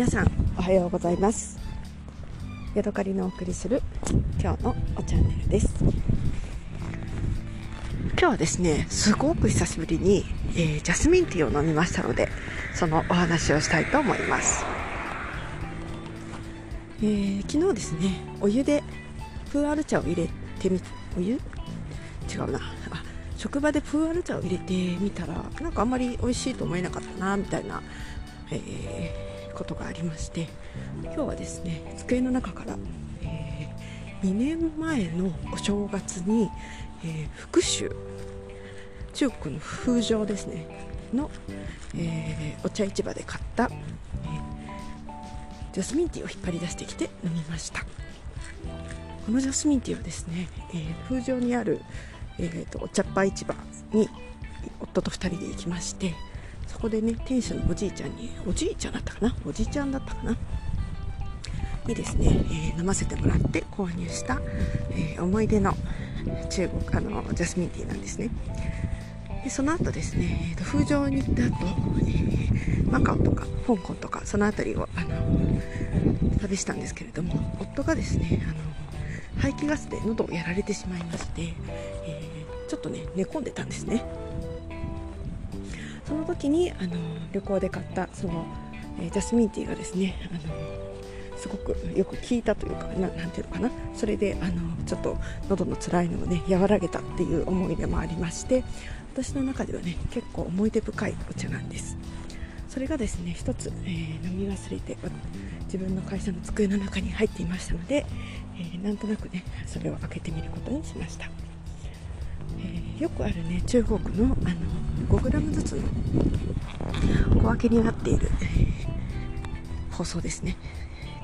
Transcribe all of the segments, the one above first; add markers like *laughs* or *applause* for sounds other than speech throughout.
皆さんおはようございます。ヤドカリのお送りする今日のおチャンネルです。今日はですねすごく久しぶりに、えー、ジャスミンティーを飲みましたのでそのお話をしたいと思います、えー、昨日ですねお湯でプーアル茶を入れてみお湯？違うな。あ職場でプーアル茶を入れてみたらなんかあんまり美味しいと思えなかったなみたいな、えーことがありまして今日はですね机の中から、えー、2年前のお正月に、えー、福州中国の風情ですねの、えー、お茶市場で買った、えジャスミンティーを引っ張り出してきて飲みました。このジャスミンティーはですね、え風情にある、えーと、とお茶っ葉市場に夫と2人で行きましてそこでね店主のおじいちゃんにおじいちゃんだったかな？おじいちゃんだったかな？にですね、えー、飲ませてもらって購入した、えー、思い出の中国あのジャスミンティーなんですね。でその後ですね、えーと、風情に行った後、えー、マカオとか香港とかその辺りをあの旅したんですけれども夫がですねあの排気ガスで喉をやられてしまいまして、えー、ちょっとね寝込んでたんですね。その時にあの旅行で買ったその、えー、ジャスミンティーがですねあのすごくよく効いたというかななんていうのかな。それであのちょっと喉の辛いのをね和らげたっていう思い出もありまして私の中ではね結構思い出深いお茶なんです。それがですね一つ、えー、飲み忘れて自分の会社の机の中に入っていましたので、えー、なんとなくねそれを開けてみることにしました、えー、よくあるね中国のあの 5g ずつの小分けになっている、えー、包装ですね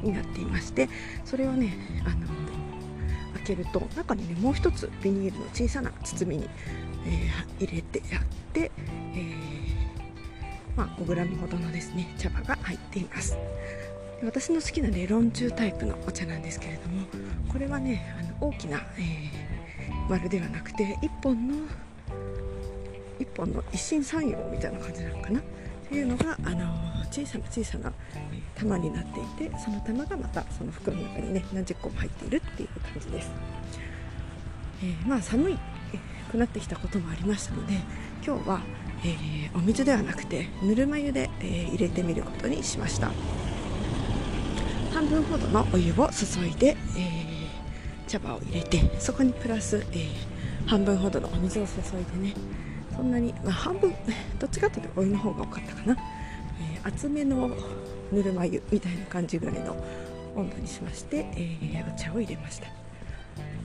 になっていましてそれをねあの開けると中にねもう一つビニールの小さな包みに、えー、入れてあって、えー、まあ、5g ほどのですね茶葉が入っています。私の好きなレロンチュータイプのお茶なんですけれどもこれはねあの大きな、えー、丸ではなくて1本の1本の一心三葉みたいな感じなのかな？っていうのが、あの小さな小さな玉になっていてその玉がまたその袋の中にね何十個も入っているっていう感じです、えー、まあ寒いくなってきたこともありましたので今日は、えー、お水ではなくてぬるま湯で、えー、入れてみることにしました。半分ほどのお湯を注いで、え茶葉を入れてそこにプラス、え半分ほどのお水を注いでね。そんなに、まあ、半分 *laughs* どっちかというとお湯の方が多かったかな、えー、厚めのぬるま湯みたいな感じぐらいの温度にしまして、えー、お茶を入れました。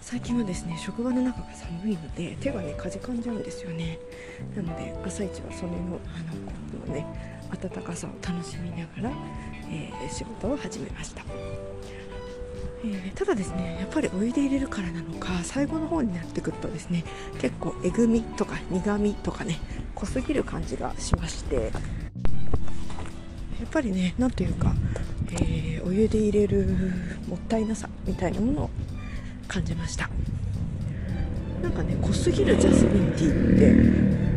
最近はですね職場の中が寒いので手がねかじかんじゃうんですよね。なので朝一はそれのあののね温かさを楽しみながら、えー、仕事を始めました。えー、ただですねやっぱりお湯で入れるからなのか最後の方になってくるとですね結構えぐみとか苦みとかね濃すぎる感じがしましてやっぱりね何というか、えー、お湯で入れるもったいなさみたいなものを感じましたなんかね濃すぎるジャスミンティーっ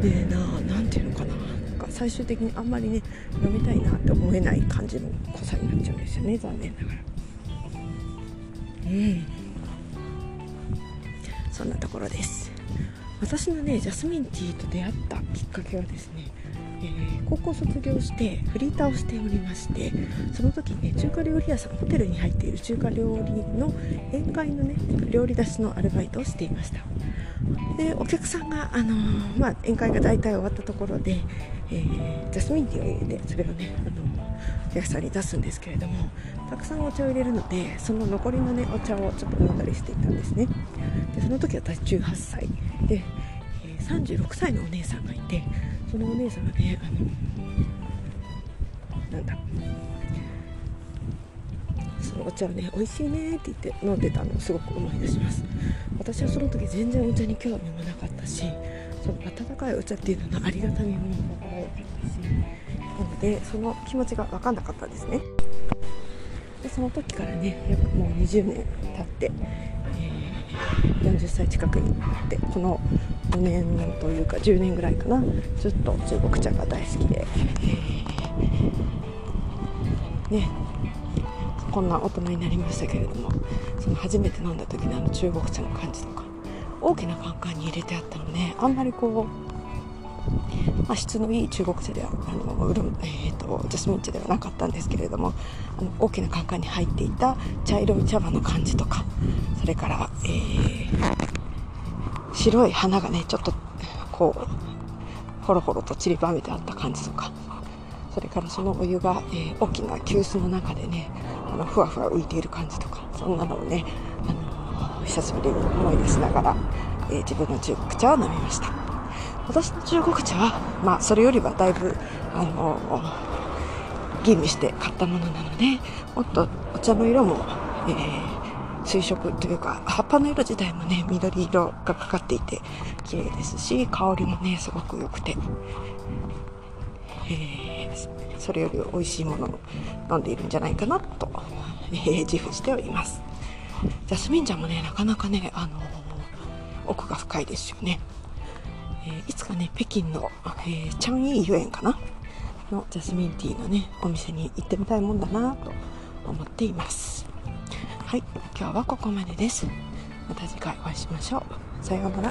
てねな何ていうのかななんか最終的にあんまりね飲みたいなって思えない感じの濃さになっちゃうんですよね残念ながら。そんなところです。私のねジャスミンティーと出会ったきっかけはですね、えー、高校卒業してフリーターをしておりましてその時ね中華料理屋さんホテルに入っている中華料理の宴会のね料理出しのアルバイトをしていました。でお客さんが、あのー、まあ、宴会が大体終わったところで、えー、ジャスミンティーを入れてそれをね、あの客さんに出すんですけれどもたくさんお茶を入れるのでその残りのねお茶をちょっと飲んだりしていたんですね。でその時私18歳。で、え、36歳のお姉さんがいてそのお姉さんがねあのなんだそのお茶をね美味しいねって言って飲んでたのをすごく思い出します。私はその時全然お茶に興味もなかったしその温かいお茶っていうののありがたみも分からなかったしでその気持ちが分かんなかったんですね。でその時からねやっぱもう20年経って、えー、40歳近くになってこの5年というか10年ぐらいかなずっと中国茶が大好きで、ねこんな大人になりましたけれどもその初めて飲んだ時のあの中国茶の感じとか大きなカンカンに入れてあったのであんまりこう、まあ、質のいい中国茶ではあのウルえーと、ジャスミン茶ではなかったんですけれどもあの大きなカンカンに入っていた茶色い茶葉の感じとかそれから、えー、白い花がねちょっとこうほろほろと散りばめてあった感じとかそれからそのお湯が、えー、大きな急須の中でねあのふわふわ浮いている感じとかそんなのをねあの久しぶりに思い出しながら、えー、自分の中国茶を飲みました。私の中国茶は、まあ、それよりはだいぶあの吟味して買ったものなのでもっとお茶の色も、えー、水色というか葉っぱの色自体もね緑色がかかっていて綺麗ですし香りもねすごく良くて、えー、それより美味しいものを飲んでいるんじゃないかなと、えー、自負しております。ジャスミン茶もねなかなかね、あの奥が深いですよね、えいつかね北京の、えチャンイーユエンかな？のジャスミンティーのねお店に行ってみたいもんだなと思っています。はい今日はここまでです。また次回お会いしましょう。さようなら。